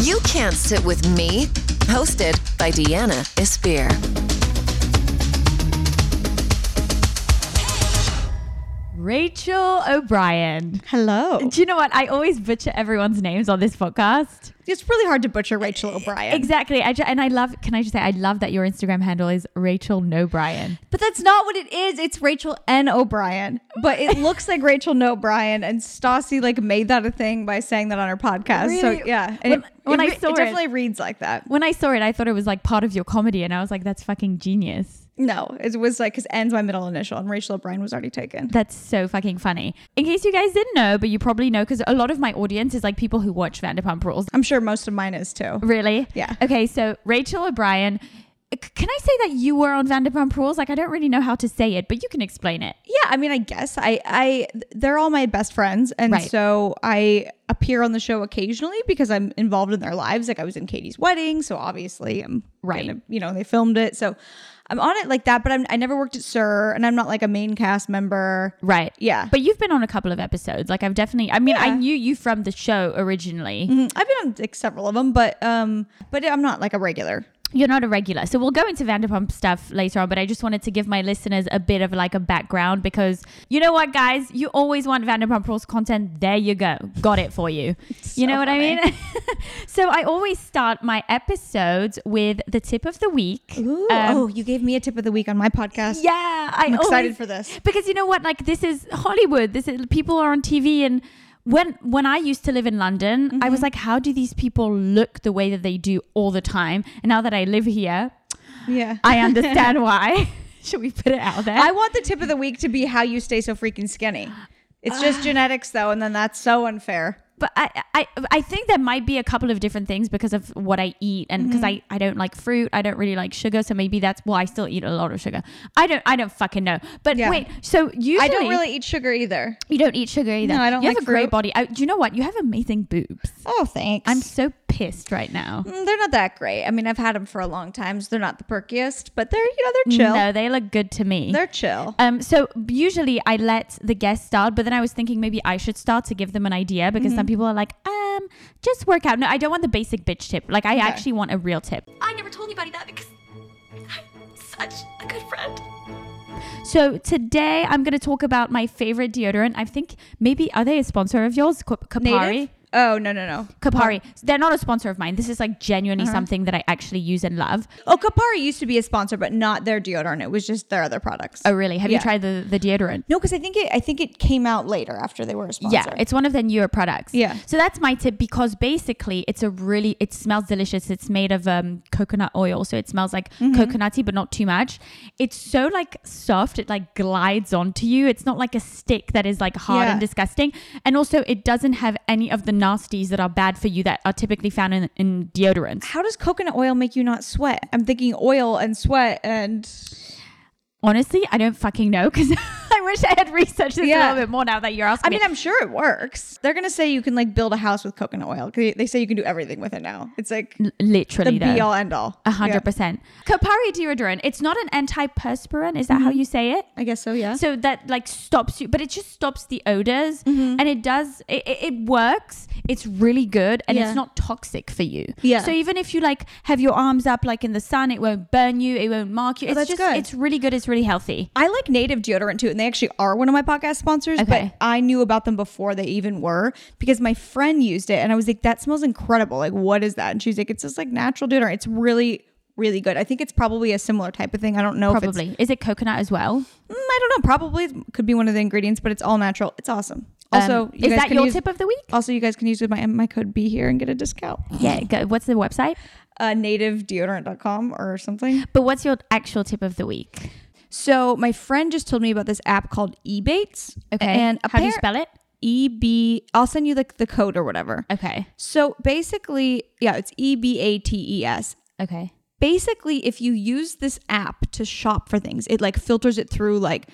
You Can't Sit With Me, hosted by Deanna Espir. Rachel O'Brien. Hello. Do you know what? I always butcher everyone's names on this podcast. It's really hard to butcher Rachel O'Brien. Exactly. I ju- and I love, can I just say, I love that your Instagram handle is Rachel No Brian. But that's not what it is. It's Rachel N. O'Brien. But it looks like Rachel No O'Brien, and Stassi like made that a thing by saying that on her podcast. So yeah, and When- it, when it I saw it it- definitely reads like that. When I saw it, I thought it was like part of your comedy. And I was like, that's fucking genius. No, it was like because N's my middle initial, and Rachel O'Brien was already taken. That's so fucking funny. In case you guys didn't know, but you probably know because a lot of my audience is like people who watch Vanderpump Rules. I'm sure most of mine is too. Really? Yeah. Okay, so Rachel O'Brien. Can I say that you were on Vanderpump Rules? Like, I don't really know how to say it, but you can explain it. Yeah, I mean, I guess I, I, they're all my best friends, and Right. so I appear on the show occasionally because I'm involved in their lives. Like I was in Katie's wedding, so obviously I'm Right. gonna- you know, they filmed it, so I'm on it like that. But I'm, I never worked at SUR, and I'm not like a main cast member. Right. Yeah. But you've been on a couple of episodes. Like, I've definitely, I mean, I knew you from the show originally. Mm, I've been on like, several of them, but um, but I'm not like a regular. You're not a regular. So we'll go into Vanderpump stuff later on, but I just wanted to give my listeners a bit of like a background because you know what, guys? You always want Vanderpump Rules content. There you go. Got it for you. you know what I mean? so I always start my episodes with the tip of the week. Ooh, Um, oh, you gave me a tip of the week on my podcast. Yeah, I I'm excited always- for this. because you know what? Like this is Hollywood. This is people are on TV and. When when I used to live in London, I Mm-hmm. was like, how do these people look the way that they do all the time? And now that I live here, Yeah. I understand why. Should we put it out there? I want the tip of the week to be how you stay so freaking skinny. It's just genetics though, and then that's so unfair. But I, I I think there might be a couple of different things because of what I eat and because Mm-hmm. I, I don't like fruit I don't really like sugar so maybe that's well I still eat a lot of sugar I don't I don't fucking know but Yeah. wait so usually I don't really eat sugar either. you don't eat sugar either No, I don't you like have a great body I, do you know what you have amazing boobs Oh, thanks. I'm so pissed right now Mm, they're not that great. I mean, I've had them for a long time, so they're not the perkiest, but they're you know they're chill. no they look good to me They're chill. Um, so usually I let the guests start, but then I was thinking maybe I should start to give them an idea because Mm-hmm. People are like, um, just work out. No, I don't want the basic bitch tip. Like I Okay. actually want a real tip. I never told anybody that because I'm such a good friend. So today I'm going to talk about my favorite deodorant. I think maybe are they a sponsor of yours? Ka- Kopari. Native? Oh no no no. Kopari. They're not a sponsor of mine. This is like genuinely Uh-huh. something that I actually use and love. Oh, Kopari used to be a sponsor, but not their deodorant. It was just their other products. Oh, really? Have you tried the, the deodorant? No, because I think it I think it came out later after they were a sponsor. Yeah, it's one of their newer products. Yeah. So that's my tip because basically it's a really it smells delicious. It's made of um, coconut oil, so it smells like Mm-hmm. coconutty, but not too much. It's so like soft, it like glides onto you. It's not like a stick that is like hard Yeah. and disgusting. And also, it doesn't have any of the nasties that are bad for you that are typically found in, in deodorants. How does coconut oil make you not sweat? I'm thinking oil and sweat and Honestly, I don't fucking know because I wish I had researched this a little bit more now that you're asking I mean, me. I'm sure it works. They're gonna say you can like build a house with coconut oil. They say you can do everything with it now. It's like L- Literally, the though. be all end all. A hundred Yeah. percent. Kopari deodorant. It's not an antiperspirant. Is that Mm-hmm. how you say it? I guess so. Yeah. So that like stops you, but it just stops the odors, Mm-hmm. and it does. It, it works. It's really good, and Yeah. it's not toxic for you. Yeah. So even if you like have your arms up like in the sun, it won't burn you. It won't mark you. Oh, It's that's just. good. It's really good. It's really healthy. I like native deodorant too, and they actually are one of my podcast sponsors. Okay. But I knew about them before they even were because my friend used it, and I was like, "That smells incredible! Like, what is that?" And she's like, "It's just like natural deodorant. It's really, really good. I think it's probably a similar type of thing. I don't know if Probably. Is it coconut as well? Mm, I don't know. Probably it could be one of the ingredients, but it's all natural. It's awesome. Also, Um, is that your use- tip of the week? Also, you guys can use my my code B here and get a discount. Yeah. Go, what's the website? Uh, nativedeodorant.com or something. But what's your actual tip of the week? So my friend just told me about this app called Ebates. Okay. And how do you spell it? E B. I'll send you like the code or whatever. Okay. So basically, yeah, it's E B A T E S. Okay. Basically, if you use this app to shop for things, it like filters it through like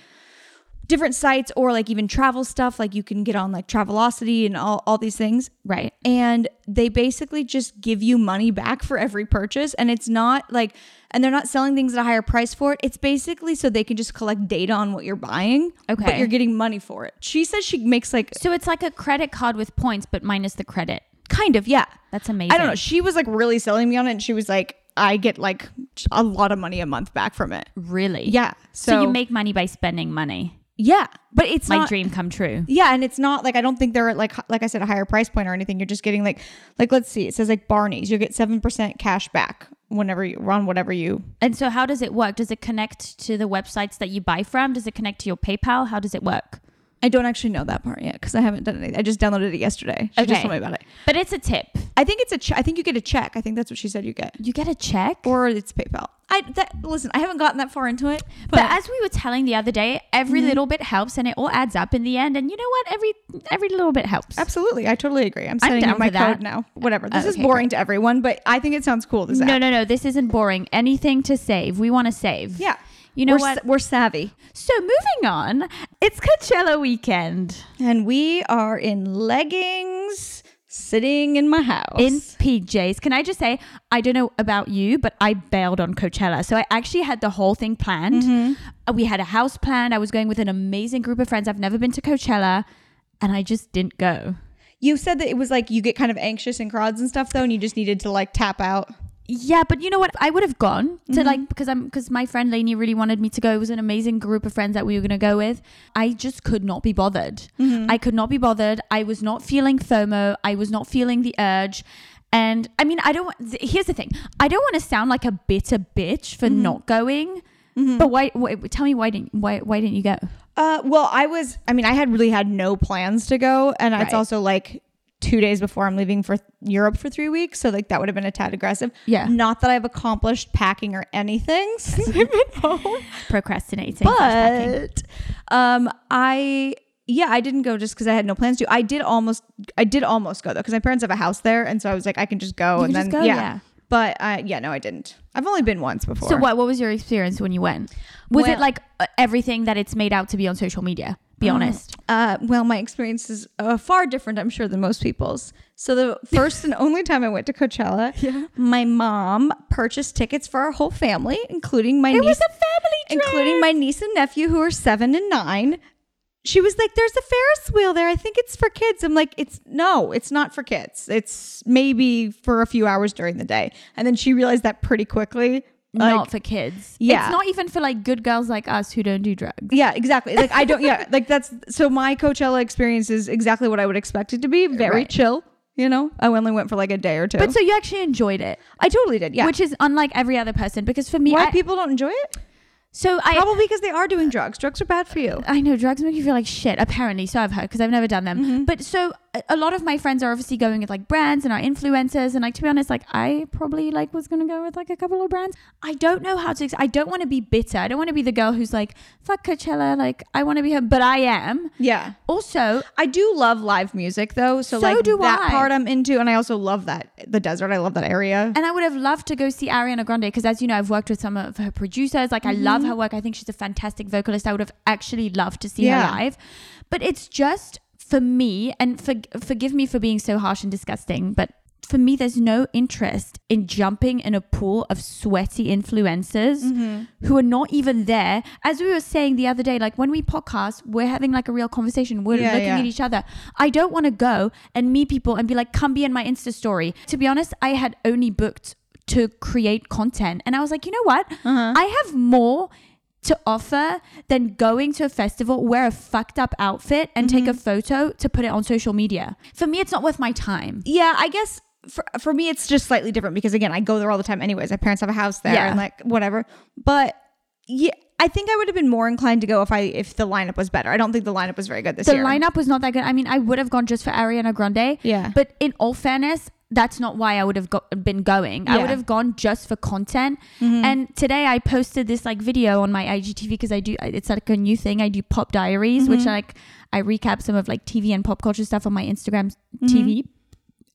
different sites or like even travel stuff. Like you can get on like Travelocity and all, all these things. Right. And they basically just give you money back for every purchase. And it's not like, and they're not selling things at a higher price for it. It's basically so they can just collect data on what you're buying. Okay. But you're getting money for it. She says she makes like So it's like a credit card with points, but minus the credit. Kind of, yeah. That's amazing. I don't know. She was like really selling me on it, and she was like, I get like a lot of money a month back from it. Really? Yeah. So, So, you make money by spending money. Yeah, but it's My not, dream come true. Yeah, and it's not like I don't think they're at like like I said a higher price point or anything. You're just getting like like let's see, it says like Barney's, you get seven percent cash back whenever you run whatever you. And so how does it work? Does it connect to the websites that you buy from? Does it connect to your PayPal? How does it work? I don't actually know that part yet because I haven't done it. I just downloaded it yesterday. She Okay. just told me about it. But it's a tip. I think it's a. Ch- I think you get a check. I think that's what she said you get, You get a check. or it's PayPal. I that listen. I haven't gotten that far into it, But, but, Mm-hmm. as we were telling the other day, every little bit helps and it all adds up in the end. And you know what? Every every little bit helps. absolutely, I totally agree. I'm setting down up my for that. code now. Whatever. This Oh, is okay, boring to everyone, but I think it sounds cool. This No, app. no, no. This isn't boring. Anything to save. We want to save. Yeah. You know we're, what? sa- we're savvy. So moving on, it's Coachella weekend And we are in leggings sitting in my house. in PJs. Can I just say, I don't know about you, but I bailed on Coachella. So I actually had the whole thing planned. Mm-hmm. We had a house planned. I was going with an amazing group of friends. I've never been to Coachella, and I just didn't go. you said that it was like you get kind of anxious in crowds and stuff though, and you just needed to like tap out. Yeah, but you know what? I would have gone to Mm-hmm. like because I'm because my friend Lainey really wanted me to go. It was an amazing group of friends that we were gonna go with. I just could not be bothered. Mm-hmm. I could not be bothered. I was not feeling FOMO. I was not feeling the urge. And I mean, I don't. Here's the thing. I don't want to sound like a bitter bitch for Mm-hmm. not going. But why, why? Tell me why didn't why why didn't you go? Uh, well, I was. I mean, I had really had no plans to go, and Right. it's also like two days before I'm leaving for Europe for three weeks, so like that would have been a tad aggressive. Yeah. Not that I've accomplished packing or anything since I've been home, Procrastinating. but um, I. Yeah, I didn't go just because I had no plans to. I did almost, I did almost go though, because my parents have a house there, and so I was like, I can just go You and then go, yeah. yeah. But uh, yeah, no, I didn't. I've only been once before. So what what was your experience when you went? Was it like uh, everything that it's made out to be on social media? Be honest. Uh, well, my experience is uh, far different, I'm sure, than most people's. So the first and only time I went to Coachella, my mom purchased tickets for our whole family, including my It niece, was a family trip. including my niece and nephew who are seven and nine. She was like, "There's a Ferris wheel there. I think it's for kids." I'm like, "It's no, it's not for kids. It's maybe for a few hours during the day." And then she realized that pretty quickly. Like, not for kids. Yeah. It's not even for like good girls like us who don't do drugs. Yeah, exactly. Like I don't. Yeah, like that's so. My Coachella experience is exactly what I would expect it to be. Very Right. chill. You know, I only went for like a day or two. But so you actually enjoyed it, I totally did. Yeah. which is unlike every other person. Because for me, why I, people don't enjoy it? so I Probably because they are doing drugs. Drugs are bad for you. I know drugs make you feel like shit. Apparently, so I've heard because I've never done them. Mm-hmm. But so a- lot of my friends are obviously going with like brands and are influencers. And like to be honest, like I probably like was gonna go with like a couple of brands. I don't know how to. ex- I don't want to be bitter. I don't want to be the girl who's like fuck Coachella. Like I want to be her, but I am. Yeah. Also, I do love live music though, so, So like do that I. part I'm into, and I also love that the desert. I love that area. And I would have loved to go see Ariana Grande because, as you know, I've worked with some of her producers. Like, I love Mm-hmm. her work. I think she's a fantastic vocalist. I would have actually loved to see Yeah. her live. But it's just for me, and for, forgive me for being so harsh and disgusting, but for me, there's no interest in jumping in a pool of sweaty influencers Mm-hmm. who are not even there. As we were saying the other day, like when we podcast, we're having like a real conversation. We're Yeah, looking yeah. at each other. I don't want to go and meet people and be like, come be in my Insta story. To be honest, I had only booked to create content. And I was like, you know what? Uh-huh. I have more to offer than going to a festival, wear a fucked up outfit and take Mm-hmm. a photo to put it on social media. For me, it's not worth my time. yeah, I guess for for me it's just slightly different because again, I go there all the time anyways. My parents have a house there Yeah. and like whatever. But yeah, I think I would have been more inclined to go if I if the lineup was better. I don't think the lineup was very good this The year. The lineup was not that good. I mean, I would have gone just for Ariana Grande. Yeah. But in all fairness, that's not why I would have go- been going. I Yeah. Mm-hmm. would have gone just for content. And today I posted this like video on my IGTV because I do it's like a new thing. I do pop diaries, Mm-hmm. which like I recap some of like TV and pop culture stuff on my Instagram Mm-hmm. TV.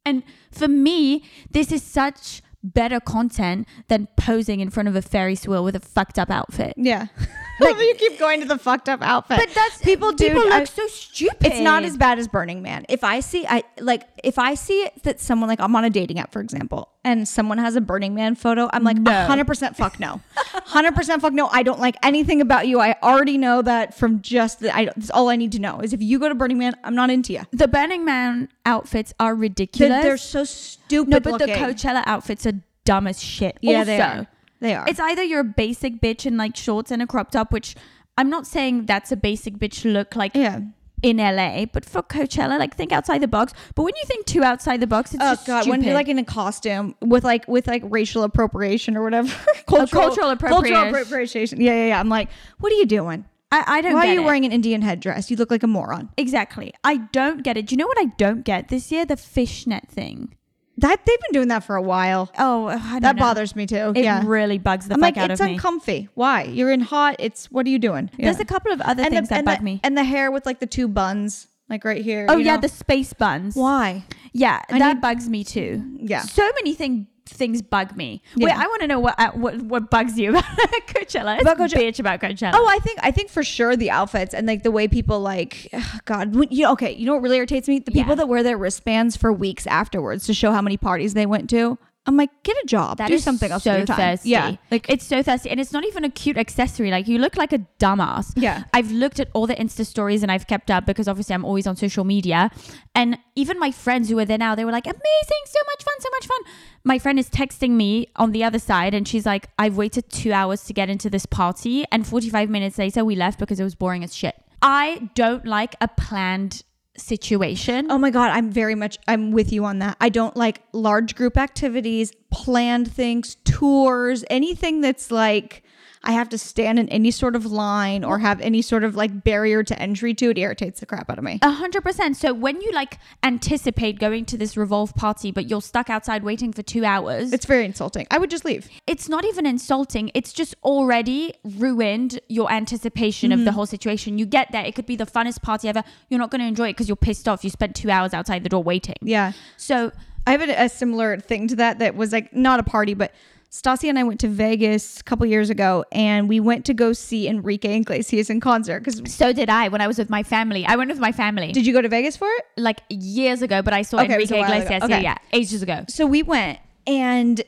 And for me, this is such better content than posing in front of a Ferris wheel with a fucked up outfit. Yeah. you keep going to the fucked up outfit. But that's people do. People I- look so stupid. it's not as bad as Burning Man. If I see, I like if I see that someone like I'm on a dating app, for example, and someone has a Burning Man photo, I'm like No. hundred percent fuck no, hundred percent fuck no. I don't like anything about you. I already know that from just the. I that's all I need to know is if you go to Burning Man, I'm not into you. the Burning Man outfits are They're, ridiculous. they're so stupid. no, but looking. the Coachella outfits are dumb as shit. Yeah, also, they are. They are. It's either you're a basic bitch in like shorts and a crop top, which I'm not saying that's a basic bitch look like yeah. in LA, but for Coachella, like think outside the box. But when you think too outside the box, it's Oh just god, when you're like in a costume with like with like racial appropriation or whatever, cultural, cultural appropriation. cultural appropriation. Yeah, yeah, yeah. I'm like, what are you doing? I, I don't Why are you it. wearing an Indian headdress? You look like a moron. Exactly. I don't get it. Do you know what I don't get this year? The fishnet thing. That they've been doing that for a while. Oh, I don't That know. bothers me too. It yeah. really bugs the I'm fuck like, out it's of me. It's uncomfy. Why? You're in hot. It's what are you doing? There's a couple of other and things the, that bug the, me. and the hair with like the two buns, like right here. Oh yeah, know? the space buns. why? Yeah, I that need- bugs me too. Yeah. so many thing, things bug me. Wait, I want to know what uh, what what bugs you about Coachella. About Coache- bitch about Coachella. Oh, I think I think for sure the outfits and like the way people like God. You okay? You know what really irritates me? The people Yeah. that wear their wristbands for weeks afterwards to show how many parties they went to. I'm like, get a job. That Do is something else so your time. thirsty. Yeah, like it's so thirsty, and it's not even a cute accessory. Like you look like a dumbass. Yeah. I've looked at all the Insta stories and I've kept up because obviously I'm always on social media, and even my friends who were there now, they were like, "Amazing, so much fun, so much fun." My friend is texting me on the other side, and she's like, "I've waited two hours to get into this party, and 45 minutes later we left because it was boring as shit." I don't like a planned situation. Oh my god, I'm very much I'm with you on that. I don't like large group activities, planned things, tours, anything that's like I have to stand in any sort of line or have any sort of like barrier to entry to it irritates the crap out of me. A hundred percent. So when you like anticipate going to this revolve party, but you're stuck outside waiting for two hours, It's very insulting. I would just leave. it's not even insulting. It's just already ruined your anticipation Mm-hmm. of the whole situation. You get there, it could be the funnest party ever. You're not going to enjoy it because you're pissed off. You spent two hours outside the door waiting. Yeah. So I have a, a similar thing to that that was like not a party, but Stassi and I went to Vegas a couple years ago and we went to go see Enrique Iglesias in concert. Because so did I when I was with my family. I went with my family did you go to Vegas for it? like years ago, but I saw Okay, it was a Enrique while ago. Iglesias. Okay. Yeah, yeah, ages ago. So we went and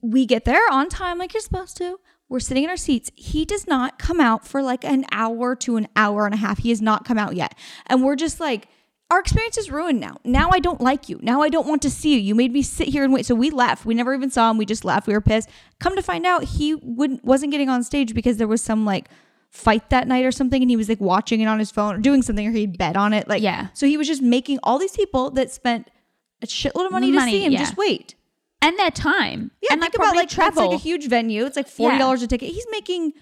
we get there on time, like you're supposed to. We're sitting in our seats. He does not come out for like an hour to an hour and a half. He has not come out yet. And we're just like, our experience is ruined now. Now I don't like you. Now I don't want to see you. You made me sit here and wait. So we left. We never even saw him. We just left. We were pissed. Come to find out, he wouldn't wasn't getting on stage because there was some like fight that night or something, and he was like watching it on his phone or doing something, or he bet on it. Like Yeah. So he was just making all these people that spent a shitload of money, Money, to see him yeah. just wait. And their time. Yeah, and think like about like travel. It's like a huge venue. It's like forty dollars a ticket. He's making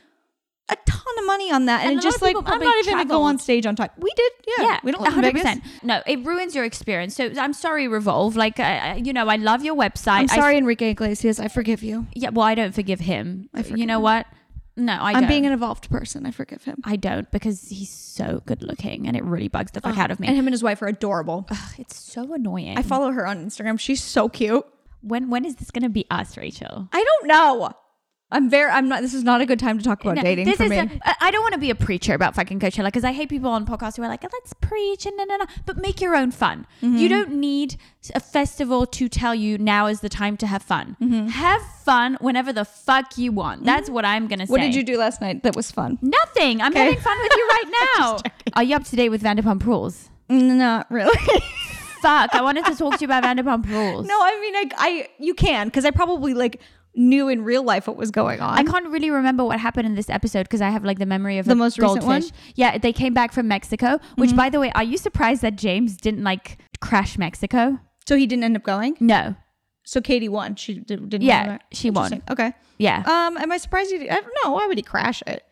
a ton of money on that, and, And it a lot just like I'm not even gonna go on stage on time. We did, yeah. Yeah, we don't live in hundred Vegas. percent. No, it ruins your experience. So I'm sorry, Revolve. Like, uh, you know, I love your website. I'm I- sorry, Enrique Iglesias. I forgive you. yeah, well, I don't forgive him. I forgive you know him. what? No, I I'm don't. being an evolved person. I forgive him. I don't because he's so good looking, and it really bugs the fuck out of me. And him and his wife are adorable. Ugh, it's so annoying. I follow her on Instagram. She's so cute. when when is this gonna be us, Rachel? I don't know. I'm very. I'm not. This is not a good time to talk about No, dating this for is me. a- I don't want to be a preacher about fucking Coachella because I hate people on podcasts who are like, let's preach and no, no, no. But make your own fun. Mm-hmm. You don't need a festival to tell you now is the time to have fun. Mm-hmm. Have fun whenever the fuck you want. That's what I'm gonna say. what did you do last night that was fun? Nothing. I'm Okay. having fun with you right now. Are you up to date with Vanderpump Rules? Not really. Fuck. I wanted to talk to you about Vanderpump Rules. no, I mean, I, I you can because I probably like knew in real life what was going on. I can't really remember what happened in this episode because I have like the memory of The most recent one? Mm-hmm. Yeah, they came back from Mexico. Which, by the way, are you surprised that James didn't like crash Mexico? So he didn't end up going. No. So Katie won. She did, didn't. Yeah, she won. Okay. Yeah, Um, am I surprised? He, I don't know. Why would he crash it?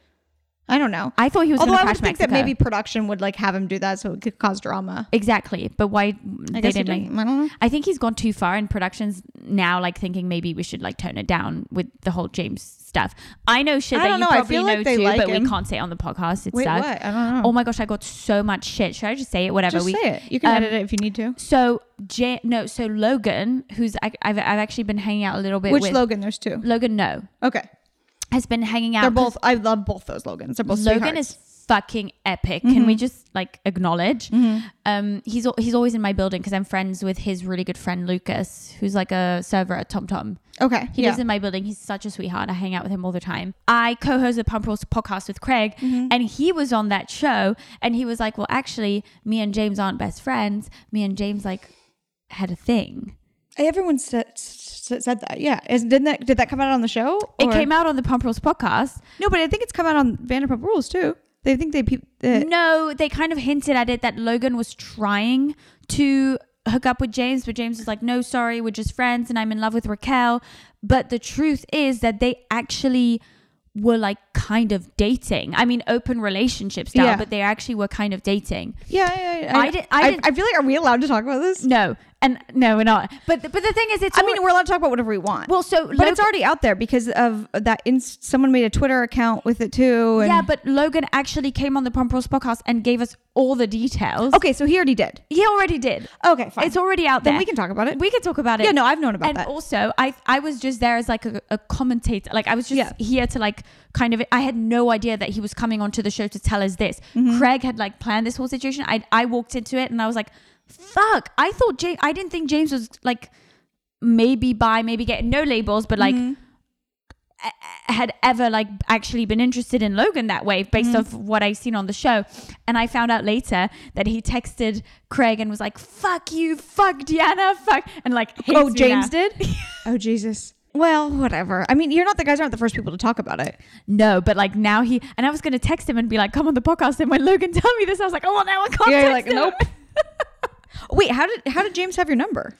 I don't know. I thought he was Although I would think Mexico. that maybe production would like have him do that so it could cause drama. exactly, but why I they didn't? didn't. Like, I don't know. I think he's gone too far, and productions now like thinking maybe we should like tone it down with the whole James stuff. I know shit I that you know. I probably like know they too, like but him. we can't say it on the podcast. It's Wait, sucks. what? I don't know. Oh my gosh, I got so much shit. Should I just say it? Whatever. Just we say it. You can um, edit it if you need to. So J- no, so Logan, who's I, I've I've actually been hanging out a little bit Which with Logan? There's two. Logan. No, Okay. Has been hanging out. They're both. I love both those Logans. They're both. Logan sweethearts. is fucking epic. Can we mm-hmm. just like acknowledge? Mm-hmm. Um, he's he's always in my building because I'm friends with his really good friend Lucas, who's like a server at TomTom. okay. He yeah. lives in my building. He's such a sweetheart. I hang out with him all the time. I co-host the Pump Rules podcast with Craig, mm-hmm. and he was on that show, and he was like, "Well, actually, me and James aren't best friends. Me and James like had a thing." Everyone said, said that. Yeah. Is, didn't that did that come out on the show? It Or- came out on the Pump Rules podcast. No, but I think it's come out on Vanderpump Rules too. They think they. Pe- uh, No, they kind of hinted at it that Logan was trying to hook up with James, but James was like, no, sorry, we're just friends and I'm in love with Raquel. But the truth is that they actually were like kind of dating. I mean, open relationship style, Yeah. but they actually were kind of dating. Yeah, yeah, yeah. I did- I didn't- I feel like are we allowed to talk about this? No, and no, we're not. But but the thing is, it's I mean, we're allowed to talk about whatever we want. well, so but it's already out there because of that. Ins- someone made a Twitter account with it too. And yeah, but Logan actually came on the Pump Rules podcast and gave us all the details. okay, so he already did. he already did. Okay, fine. It's already out there. Then we can talk about it. We can talk about it. Yeah, no, I've known about and that. And also, I I was just there as like a, a commentator. Like I was just Yeah. here to like kind of. I had no idea that he was coming onto the show to tell us this. Mm-hmm. Craig had like planned this whole situation. I I walked into it and I was like, "Fuck!" I thought James. I didn't think James was like maybe by maybe getting no labels, but like. Mm-hmm. a- Had ever like actually been interested in Logan that way based Mm-hmm. off what I've seen on the show, and I found out later that he texted Craig and was like, "Fuck you, fuck Deanna, fuck," and like, oh, me James did. oh Jesus. Well, whatever. I mean, you're not the guys aren't the first people to talk about it. No, but like now he and I was gonna text him and be like, "Come on the podcast." And when Logan told me this, I was like, "Oh, well, now I can't." Yeah, like, him." nope. Wait, how did how did James have your number?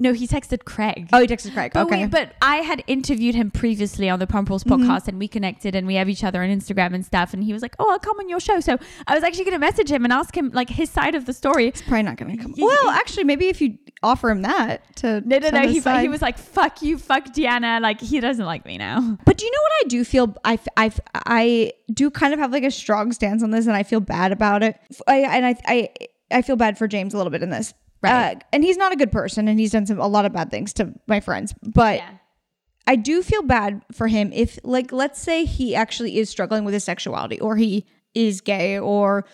no, he texted Craig. Oh, he texted Craig. But, okay. Mm-hmm. we, but I had interviewed him previously on the Pump Rules podcast and we connected and we have each other on Instagram and stuff. And he was like, Oh, I'll come on your show. So I was actually going to message him and ask him like his side of the story. It's probably not going to come. Well, actually, maybe if you offer him that to No, no, no. He, he was like, Fuck you, fuck Deanna. Like, he doesn't like me now. But do you know what I do feel? I, I, I do kind of have like a strong stance on this, and I feel bad about it. I, and I, I, I feel bad for James a little bit in this. Right. Uh, and he's not a good person, and he's done some a lot of bad things to my friends. But I do feel bad for him if, like, let's say he actually is struggling with his sexuality, or he is gay, or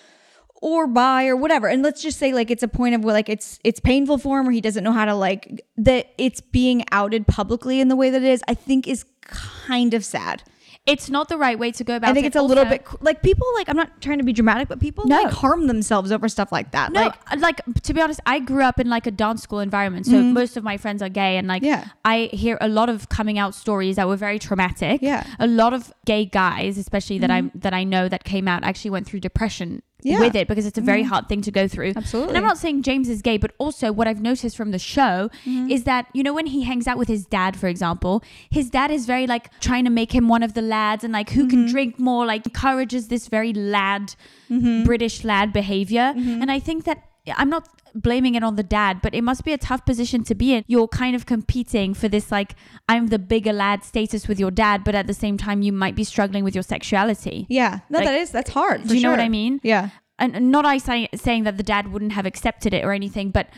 or bi, or whatever. And let's just say, like, it's a point of where, like, it's it's painful for him, or he doesn't know how to like that. It's being outed publicly in the way that it is. I think is kind of sad. It's not the right way to go about it. I think it's a little bit like people like I'm not trying to be dramatic, but people No. like harm themselves over stuff like that. No, like like, to be honest, I grew up in like a dance school environment, so most of my friends are gay, and like Mm-hmm. Yeah. I hear a lot of coming out stories that were very traumatic. Yeah. Mm-hmm. a lot of gay guys, especially that I that I know that came out, actually went through depression Yeah. Mm-hmm. with it because it's a very hard thing to go through. Absolutely. And I'm not saying James is gay, but also what I've noticed from the show Mm-hmm. is that you know when he hangs out with his dad, for example, his dad is very like trying to make him one of the lads and like who Mm-hmm. can drink more, like encourages this very lad Mm-hmm. British lad behavior. And I think that I'm not blaming it on the dad, but it must be a tough position to be in. You're kind of competing for this, like, I'm the bigger lad status with your dad, but at the same time, you might be struggling with your sexuality. yeah, no, like- that is that's hard. Do you know what. I mean? Yeah, And and not I say, saying that the dad wouldn't have accepted it or anything, but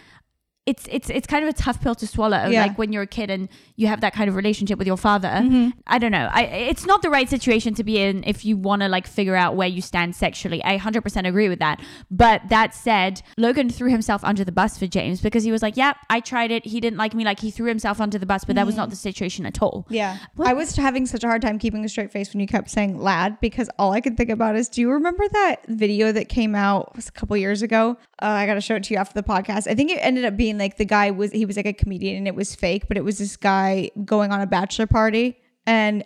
it's it's it's kind of a tough pill to swallow. Yeah. Like when you're a kid and you have that kind of relationship with your father. Mm-hmm. I don't know. I it's not the right situation to be in if you want to like figure out where you stand sexually. I 100% agree with that. But that said, Logan threw himself under the bus for James because he was like, "Yeah, I tried it. He didn't like me." Like he threw himself under the bus, but that was not the situation at all. yeah. What- I was having such a hard time keeping a straight face when you kept saying "lad" because all I could think about is, do you remember that video that came out was a couple years ago? Uh, I got to show it to you after the podcast. I think it ended up being like the guy was he was like a comedian and it was fake, but it was this guy going on a bachelor party and.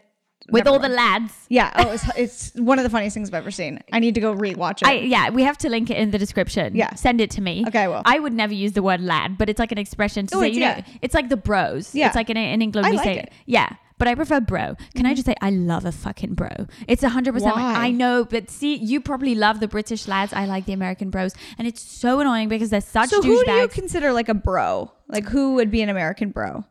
With all the lads. yeah, oh, it's, it's one of the funniest things I've ever seen. I need to go rewatch it. I, yeah, we have to link it in the description. Yeah. Send it to me. Okay, well. I would never use the word lad, but it's like an expression to Oh, say, it's- you know, it's like the bros. Yeah. It's like in, in England, I we like say, it. Yeah, but I prefer bro. Can I mm-hmm. just say, I love a fucking bro. It's 100%. Like, Why? I know, but see, you probably love the British lads. I like the American bros. And it's so annoying because they're such So who do you consider like a bro? Like who would be an American bro?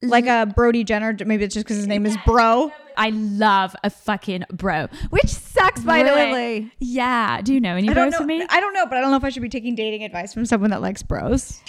Like a Brody Jenner? Maybe it's just because his name is Bro. I love a fucking bro, which sucks sucks, by the way. Yeah. Do you know any I don't bros know. for me? I don't know, but I don't know if I should be taking dating advice from someone that likes bros.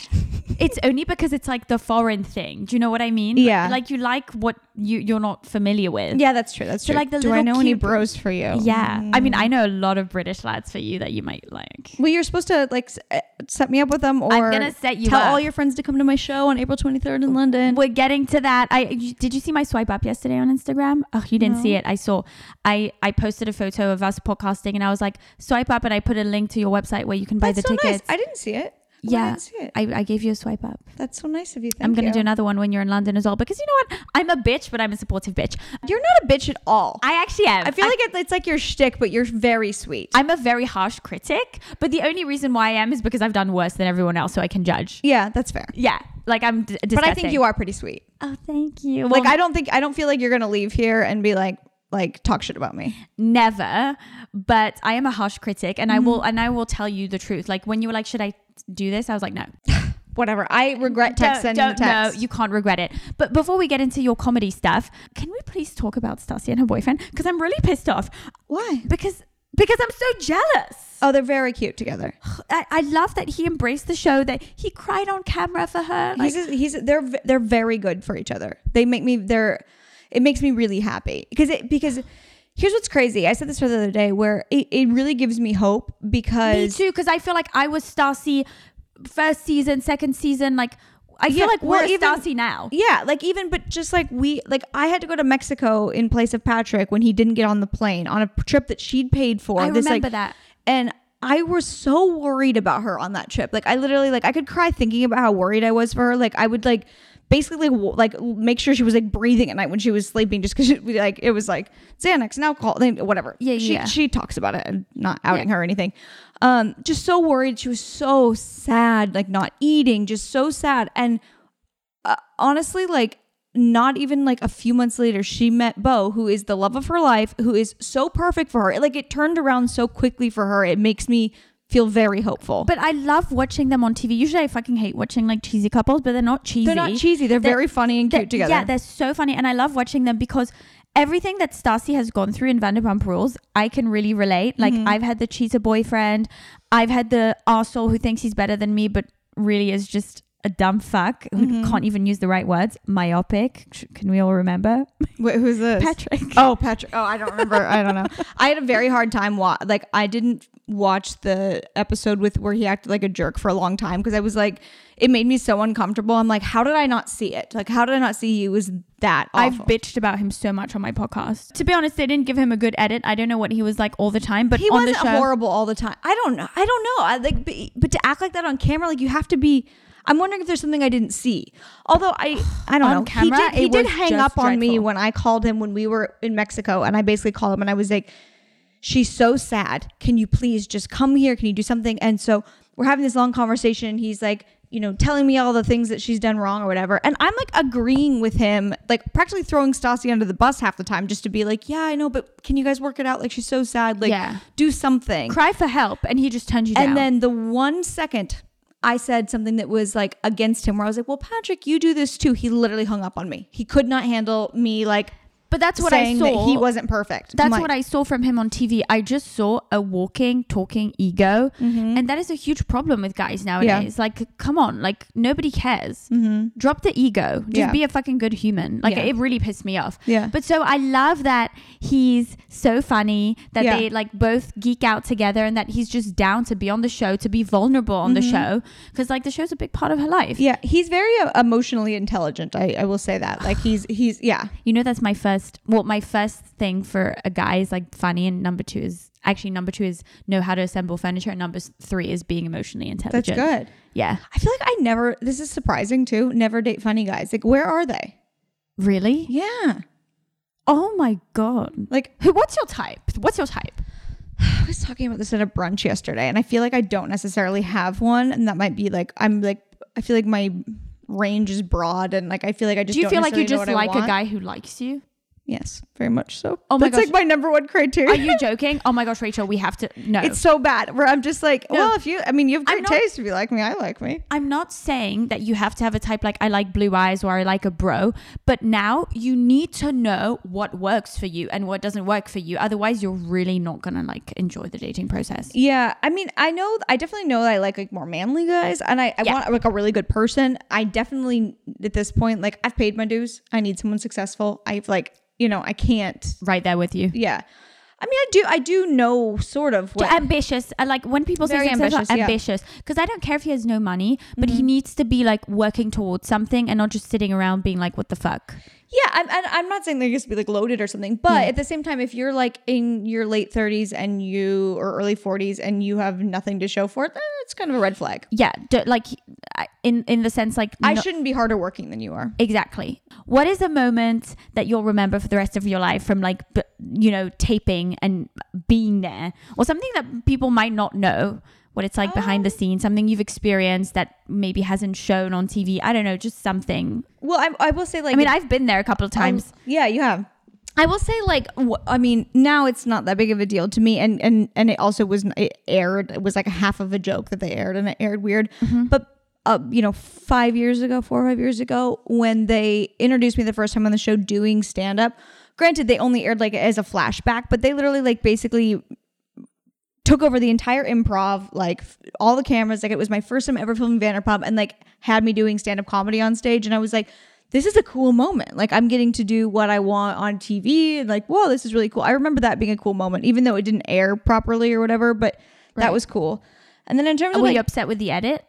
it's only because it's like the foreign thing. Do you know what I mean? Yeah. Like you like what you you're not familiar with. Yeah, that's true. That's So, true. like, the Do I little know any cute- bros for you? Yeah. I mean, I know a lot of British lads for you that you might like. Well, you're supposed to like uh, set me up with them, or I'm gonna set you tell up. all your friends to come to my show on April 23rd in London. We're getting to that. I did you see my swipe up yesterday on Instagram? Oh, you didn't see it. I saw. I I posted a photo of us podcasting, and I was like, swipe up, and I put a link to your website where you can buy That's the so nice. tickets. I didn't see it. I yeah, didn't see it. I, I gave you a swipe up. That's so nice of you. Thank I'm gonna you. do another one when you're in London as well because you know what? I'm a bitch, but I'm a supportive bitch. You're not a bitch at all. I actually am. I feel like it, it's like your shtick, but you're very sweet. I'm a very harsh critic, but the only reason why I am is because I've done worse than everyone else, so I can judge. yeah, that's fair. Yeah, like I'm. D- But I think you are pretty sweet. Oh, thank you. Like Well, I don't think I don't feel like you're gonna leave here and be like like talk shit about me. never, but I am a harsh critic, and I Mm-hmm. will and I will tell you the truth. Like when you were like, "Should I do this?" I was like, "No." Whatever. I regret text don't, sending the text. no, you can't regret it. But before we get into your comedy stuff, can we please talk about Stassi and her boyfriend? Because I'm really pissed off. Why? Because because I'm so jealous. Oh, they're very cute together. I, I love that he embraced the show, that he cried on camera for her. Like, he's he's they're they're very good for each other. They make me they're it makes me really happy because it because here's what's crazy. I said this the other day where it, it really gives me hope because me too, because I feel like I was Stassi first season, second season. Like I feel Yeah, like well, we're even- Stassi now. yeah, like even but just like we like I had to go to Mexico in place of Patrick when he didn't get on the plane on a trip that she'd paid for. I this, like- remember that. And I was so worried about her on that trip. Like I literally like I could cry thinking about how worried I was for her. Like I would like basically like, make sure she was like breathing at night when she was sleeping just because like it was like Xanax and alcohol whatever. Yeah, she, yeah. She talks about it and not outing her or anything. Um, just so worried. She was so sad, like not eating, just so sad. And uh, honestly, like not even like a few months later, she met Beau, who is the love of her life, who is so perfect for her. Like it turned around so quickly for her. It makes me feel very hopeful. But I love watching them on TV. Usually I fucking hate watching like cheesy couples, but they're not cheesy. they're not cheesy. They're, They're- very funny and cute together. Yeah, they're so funny. And I love watching them because everything that Stassi has gone through in Vanderpump Rules, I can really relate. Like Mm-hmm. I've had the cheater boyfriend, I've had the arsehole who thinks he's better than me, but really is just a dumb fuck who Mm-hmm. can't even use the right words. Myopic. Can we all remember? Wait, who's this? Patrick. Oh, Patrick. Oh, I don't remember. I don't know. I had a very hard time. Wa- like, I didn't watch the episode with where he acted like a jerk for a long time because I was like, it made me so uncomfortable. I'm like, how did I not see it? Like, how did I not see he was that I've bitched about him so much on my podcast. To be honest, they didn't give him a good edit. I don't know what he was like all the time, but he wasn't show, horrible all the time. I don't know. I don't know. I like, but, but to act like that on camera, like you have to be. I'm wondering if there's something I didn't see. Although I, I don't On um, know. camera, he did, he did hang up on me when I called him when we were in Mexico, and I basically called him and I was like, "She's so sad. Can you please just come here? Can you do something?" And so we're having this long conversation. and He's like, you know, telling me all the things that she's done wrong or whatever, and I'm like agreeing with him, like practically throwing Stassi under the bus half the time, just to be like, "Yeah, I know, but can you guys work it out? Like she's so sad. Like Yeah. do something." cry for help, and he just turned you down. And then the one second I said something that was like against him, where I was like, "Well, Patrick, you do this too." He literally hung up on me. He could not handle me like but that's what I saw. he wasn't perfect. That's like, what I saw from him on TV. I just saw a walking, talking ego. Mm-hmm. And that is a huge problem with guys nowadays. Like, come on, like, nobody cares. Mm-hmm. Drop the ego. Just Yeah. be a fucking good human. Like, Yeah. it really pissed me off. Yeah. But so I love that he's so funny, that Yeah. they, like, both geek out together, and that he's just down to be on the show, to be vulnerable on the mm-hmm. show. Because, like, the show's a big part of her life. Yeah, he's very uh, emotionally intelligent. I, I will say that. Like he's he's yeah. You know, that's my first. Well, my first thing for a guy is like funny, and number two is actually number two is know how to assemble furniture, and number three is being emotionally intelligent That's good. Yeah, I feel like I never. This is surprising too. Never date funny guys. Like where are they? really. Yeah. Oh my god. Like Who? What's your type? What's your type? I was talking about this at a brunch yesterday, and I feel like I don't necessarily have one, and that might be like I'm like I feel like my range is broad, and like I feel like I just Do you feel like you just know what I like a guy who likes you? Yes, very much so. Oh my That's gosh. like my number one criteria. Are you joking? Oh my gosh, Rachel, we have to no. it's so bad where I'm just like, well, if you, I mean, you have great not- taste. If you like me, I like me. I'm not saying that you have to have a type like I like blue eyes or I like a bro, but now you need to know what works for you and what doesn't work for you. Otherwise, you're really not gonna like enjoy the dating process. Yeah, I mean, I know, I definitely know that I like like more manly guys, and I, I Yeah. want like a really good person. I definitely at this point, like I've paid my dues. I need someone successful. I've like, you know, I can't. Right there with you. Yeah, I mean, I do, I do know sort of what. ambitious. I like when people say Very successful, ambitious, yeah. ambitious. Because I don't care if he has no money, but he mm-hmm. needs to be like working towards something and not just sitting around being like, "What the fuck." Yeah, I'm, and I'm not saying they're to be like loaded or something, but hmm. at the same time, if you're like in your late 30s and you or early 40s and you have nothing to show for it, then it's kind of a red flag. Yeah, d- like in in the sense like I shouldn't be harder working than you are. Exactly. What is a moment that you'll remember for the rest of your life from like, b- you know, taping and being there or something that people might not know what it's like behind the scenes, something you've experienced that maybe hasn't shown on TV. I don't know, just something. Well, I, I will say like I mean, I've been there a couple of times. Yeah, you have. I will say like I mean now it's not that big of a deal to me and and and it also was it aired it was like a half of a joke that they aired and it aired weird but uh, you know 5 years ago 4 or 5 years ago when they introduced me the first time on the show doing stand up granted they only aired like as a flashback but they literally like basically took over the entire improv, like all the cameras. Like it was my first time ever filming Vanderpump, and like had me doing stand up comedy on stage. And I was like, this is a cool moment. Like I'm getting to do what I want on TV, and like, whoa, this is really cool. I remember that being a cool moment, even though it didn't air properly or whatever. But that was cool. And then in terms oh, of Were like, you upset with the edit?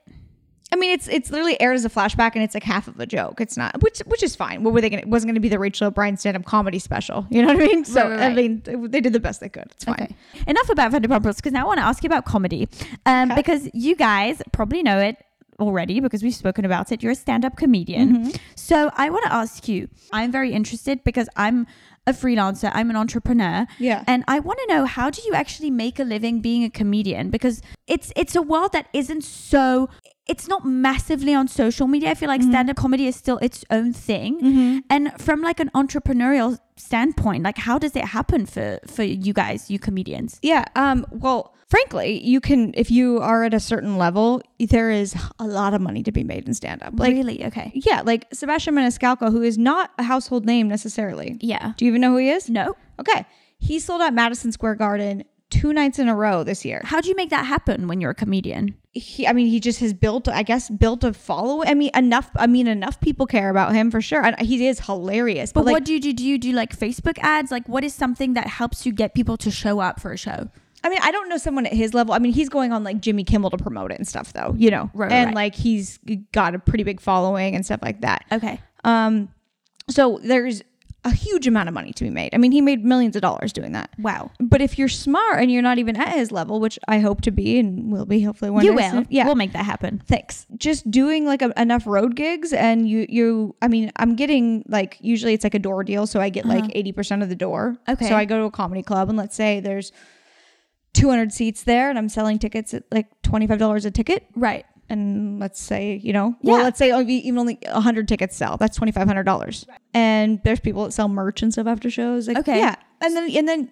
I mean, it's it's literally aired as a flashback, and it's like half of a joke. It's not, which which is fine. What were they gonna? It wasn't gonna be the Rachel O'Brien stand up comedy special. You know what I mean? So Right, right, I mean, they did the best they could. It's fine. Okay. Enough about Vanderpump Rules because now I want to ask you about comedy. Um, Because you guys probably know it already because we've spoken about it. You're a stand up comedian. Mm-hmm. So I want to ask you, I'm very interested because I'm a freelancer, I'm an entrepreneur. Yeah. And I want to know how do you actually make a living being a comedian? Because it's it's a world that isn't so it's not massively on social media. I feel like mm-hmm. stand up comedy is still its own thing. Mm-hmm. And from like an entrepreneurial standpoint, like how does it happen for for you guys, you comedians? Yeah. Um. Well, frankly, you can if you are at a certain level, there is a lot of money to be made in stand up. Like, really? Okay. yeah, like Sebastian Maniscalco, who is not a household name necessarily. Yeah. Do you even know who he is? No. Okay. He sold out Madison Square Garden two nights in a row this year. How do you make that happen when you're a comedian? He, I mean, he just has built, I guess, built a following. I mean, enough. I mean, enough people care about him for sure, and he is hilarious. But But, like, what do you do? Do you do like Facebook ads? Like, what is something that helps you get people to show up for a show? I mean, I don't know someone at his level. I mean, he's going on like Jimmy Kimmel to promote it and stuff, though. You know, Right, right, and right. like he's got a pretty big following and stuff like that. Okay. Um, so there's a huge amount of money to be made. I mean, he made millions of dollars doing that. Wow. But if you're smart and you're not even at his level, which I hope to be and will be hopefully one You day will. soon- yeah. We'll make that happen. Thanks. Just doing like a, enough road gigs and you you I mean, I'm getting like usually it's like a door deal, so I get like 80% of the door. Uh-huh. Okay. So I go to a comedy club and let's say there's 200 seats there and I'm selling tickets at like $25 a ticket. Right. And let's say you know Yeah. well let's say oh, even only 100 tickets sell. That's $2500 and there's people that sell merch and stuff after shows. Like Okay. yeah. And then and then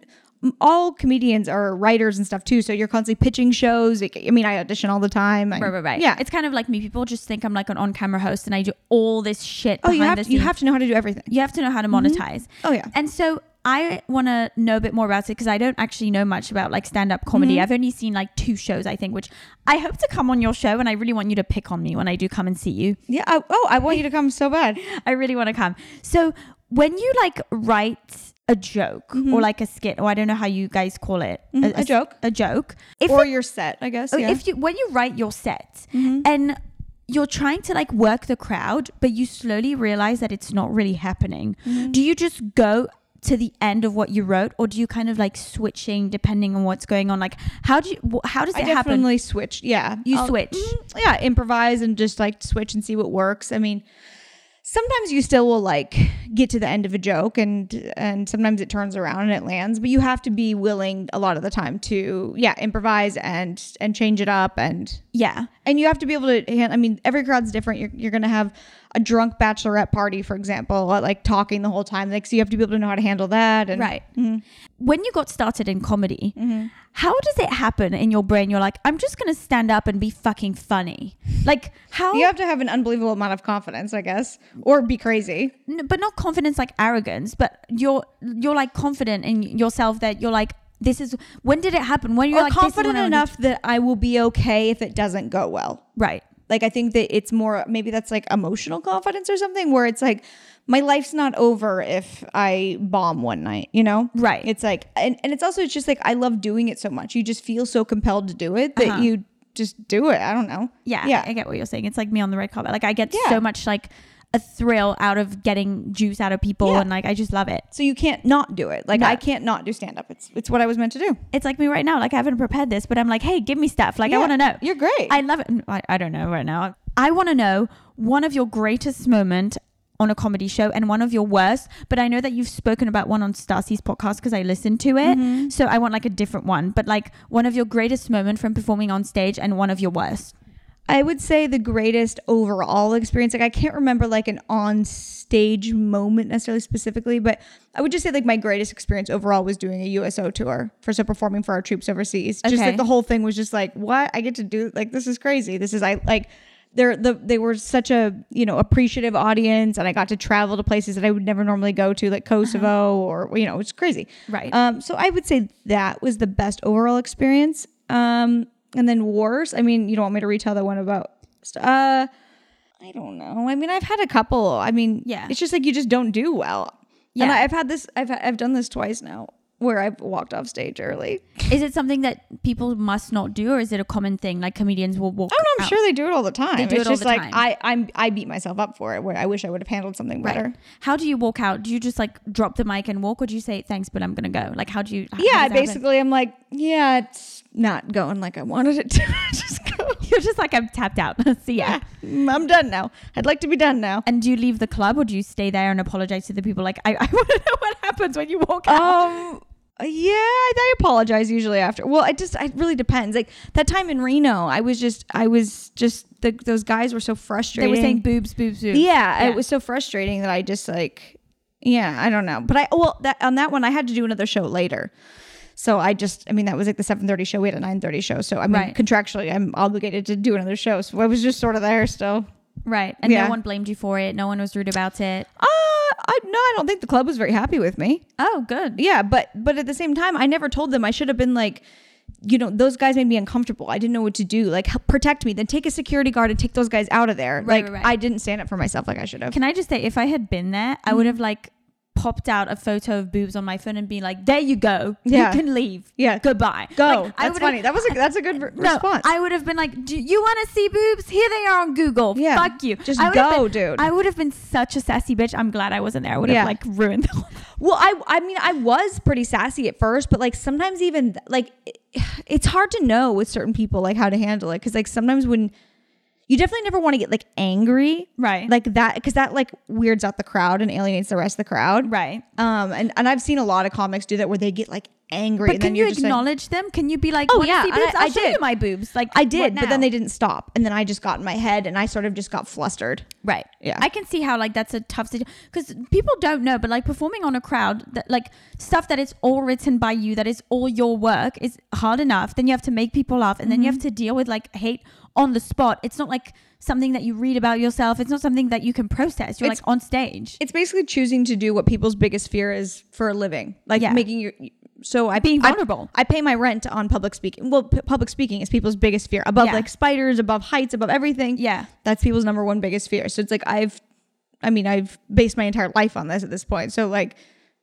all comedians are writers and stuff too so you're constantly pitching shows i mean i audition all the time I- Right, right, right. yeah It's kind of like me. People just think I'm like an on-camera host, and I do all this shit. oh you have the you have to know how to do everything You have to know how to monetize. Oh, yeah. And so I want to know a bit more about it because I don't actually know much about like stand-up comedy. Mm-hmm. I've only seen like two shows, I think, which I hope to come on your show, and I really want you to pick on me when I do come and see you. yeah I, oh i want you to come so bad I really want to come. So when you like write a joke or like a skit, or I don't know how you guys call it, Mm-hmm. a joke. a joke. If or it- your set i guess Oh, yeah. Mm-hmm. if you when you write your set and you're trying to like work the crowd but you slowly realize that it's not really happening Mm-hmm. do you just go to the end of what you wrote or do you kind of like switching depending on what's going on like how do you how does I it happen definitely switch. Yeah, You I'll- switch. Mm, yeah, improvise and just like switch and see what works. I mean, sometimes you still will like get to the end of a joke and and sometimes it turns around and it lands, but you have to be willing a lot of the time to yeah improvise and and change it up and yeah and you have to be able to i mean every crowd's different you're, you're gonna have a drunk bachelorette party, for example, uh, like talking the whole time. Like, so you have to be able to know how to handle that. And Right. Mm-hmm. When you got started in comedy, mm-hmm. how does it happen in your brain? You're like, I'm just gonna stand up and be fucking funny. Like how? you have to have an unbelievable amount of confidence, I guess, or be crazy. but not confidence like arrogance. But you're you're like confident in yourself that you're like, this is. When did it happen? When you're or like confident when I enough that I will be okay if it doesn't go well. right? Like I think that it's more maybe that's like emotional confidence or something where it's like my life's not over if I bomb one night, you know? Right. It's like and, and it's also it's just like I love doing it so much. You just feel so compelled to do it that Uh-huh. you just do it. I don't know. Yeah, Yeah. I get what you're saying. It's like me on the red carpet. Like I get Yeah. so much like a thrill out of getting juice out of people, Yeah. and like I just love it. so you can't not do it. Like No. I can't not do stand up. It's it's what I was meant to do. It's like me right now. Like I haven't prepared this, but I'm like, hey, give me stuff. Like I want to know. You're great. I love it. I, I don't know right now. I want to know one of your greatest moment on a comedy show and one of your worst. But I know that you've spoken about one on Stassi's podcast because I listened to it. Mm-hmm. So I want like a different one. But like one of your greatest moment from performing on stage and one of your worst. I would say the greatest overall experience. Like I can't remember like an on stage moment necessarily specifically, but I would just say like my greatest experience overall was doing a USO tour for so performing for our troops overseas. Just Okay. like the whole thing was just like, what I get to do like this is crazy. This is I like they're the they were such a you know appreciative audience and I got to travel to places that I would never normally go to like Kosovo or you know it's crazy Right. um so I would say that was the best overall experience um and then wars? I mean you don't want me to retell that one about uh I don't know. I mean I've had a couple. I mean Yeah. it's just like you just don't do well. Yeah. and I, I've had this I've I've done this twice now where I've walked off stage early Is it something that people must not do, or is it a common thing? Like comedians will walk. I don't know. I'm out? sure they do it all the time. They do it's it all just the like time. I I'm I beat myself up for it. Where I wish I would have handled something better. Right. How do you walk out? Do you just like drop the mic and walk, or do you say thanks, but I'm gonna go? Like, how do you? how Yeah, that happen? basically, I'm like, yeah, it's not going like I wanted it to. just go. You're just like I'm tapped out. See ya. Mm, I'm done now. I'd like to be done now. And do you leave the club, or do you stay there and apologize to the people? Like, I, I want to know what happens when you walk out. Um. Uh, yeah, I, I apologize usually after. Well, it just it really depends. Like that time in Reno, I was just I was just the, those guys were so frustrated. they were saying boobs, boobs, boobs. Yeah, it was so frustrating that I just like, yeah, I don't know. But I well that on that one I had to do another show later. So I just, I mean, that was like the 7:30 show. We had a 9:30 show. So I mean, Right. contractually, I'm obligated to do another show. So I was just sort of there still. Right. And Yeah. no one blamed you for it. No one was rude about it. Uh, I no, I don't think the club was very happy with me. Oh, good. Yeah, but but at the same time, I never told them. I should have been like, you know, those guys made me uncomfortable. I didn't know what to do. Like, help protect me. Then take a security guard and take those guys out of there. Right, like, right, right. I didn't stand up for myself like I should have. Can I just say, if I had been there, I Mm-hmm. would have like popped out a photo of boobs on my phone and be like, "There you go. Yeah. You can leave. Yeah. Goodbye. Go. Like, that's funny. That was a that's a good re- No, response. I would have been like, "Do you want to see boobs? Here they are on Google. Yeah. Fuck you. Just I would have go, been- dude. I would have been such a sassy bitch. I'm glad I wasn't there. I would have Yeah. like ruined the whole Well, I I mean I was pretty sassy at first, but like sometimes even like it- it's hard to know with certain people like how to handle it because like sometimes when you definitely never want to get like angry, Right. Like that because that like weirds out the crowd and alienates the rest of the crowd, Right. Um, and and I've seen a lot of comics do that where they get like angry. But and can then you just like- acknowledge them? Can you be like, Oh, yeah? I- I did. my boobs." Like I did, but then they didn't stop, and then I just got in my head, and I sort of just got flustered. Right. Yeah. I can see how like that's a tough situation because people don't know, but like performing on a crowd, that like stuff that is all written by you, that is all your work, is hard enough. Then you have to make people laugh, and then you have to deal with like hate on the spot. It's not like something that you read about yourself. It's not something that you can process. You're It's- like on stage. It's basically choosing to do what people's biggest fear is for a living, like Yeah. making your. So I Being I- vulnerable. I, pay my rent on public speaking. Well, p- public speaking is people's biggest fear, above Yeah. like spiders, above heights, above everything. Yeah. that's people's number one biggest fear. So it's like I've, I mean, I've based my entire life on this at this point. So like,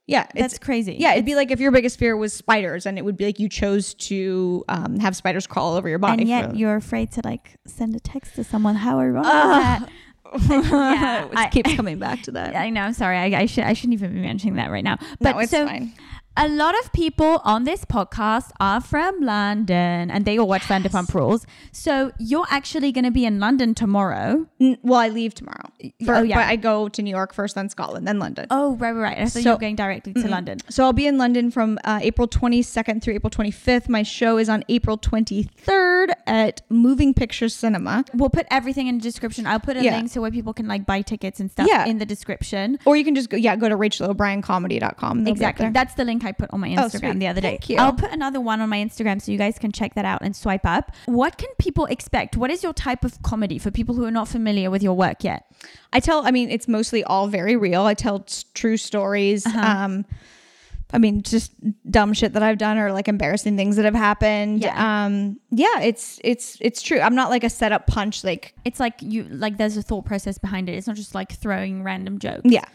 yeah, That's it's crazy. Yeah, it'd be like if your biggest fear was spiders, and it would be like you chose to um, have spiders crawl all over your body. and yet for- you're afraid to like send a text to someone. How ironic is that? yeah, it I- keeps coming back to that. I know. I'm sorry, I, I should I shouldn't even be mentioning that right now. But no, it's so fine. A lot of people on this podcast are from London and they all watch Vanderpump Rules. So you're actually going to be in London tomorrow. N- well, I leave tomorrow. For, oh, yeah. But I go to New York first, then Scotland, then London. Oh, right, right, right. I thought you So- were going directly to London. So I'll be in London from uh, April 22nd through April 25th. My show is on April 23rd at Moving Picture Cinema. We'll put everything in the description. I'll put a Yeah. link so where people can like buy tickets and stuff Yeah. in the description. Or you can just go, yeah, go to rachaelobriencomedy.com. They'll Exactly. That's the link I put on my Oh, Instagram sweet. the other day. Thank you. I'll put another one on my Instagram so you guys can check that out and swipe up. What can people expect? What is your type of comedy for people who are not familiar with your work yet? I tell, I mean, it's mostly all very real. I tell true stories. Uh-huh. Um, I mean, just dumb shit that I've done or like embarrassing things that have happened. Yeah. Um, yeah, it's it's it's true. I'm not like a setup punch. Like, It's like you like there's a thought process behind it. It's not just like throwing random jokes. yeah,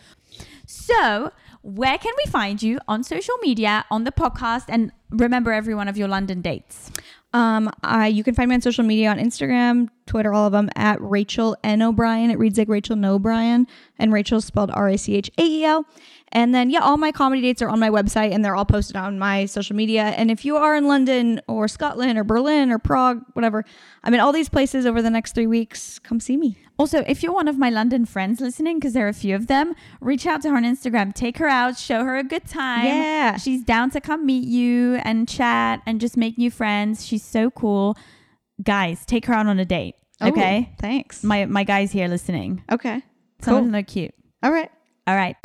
So, where can we find you on social media, on the podcast, and remember every one of your London dates? Um, I you can find me on social media on Instagram, Twitter, all of them at Rachael N O'Brien. It reads like Rachel No Bryan, and Rachael's spelled R A C H A E L. And then yeah, all my comedy dates are on my website, and they're all posted on my social media. And if you are in London or Scotland or Berlin or Prague, whatever, I'm in all these places over the next three weeks. Come see me. Also, if you're one of my London friends listening, because there are a few of them, reach out to her on Instagram, take her out, show her a good time. Yeah. She's down to come meet you and chat and just make new friends. She's so cool. Guys, take her out on a date. Okay. Oh, thanks. My my guys here listening. okay. Some of Cool. them are cute. All right. All right.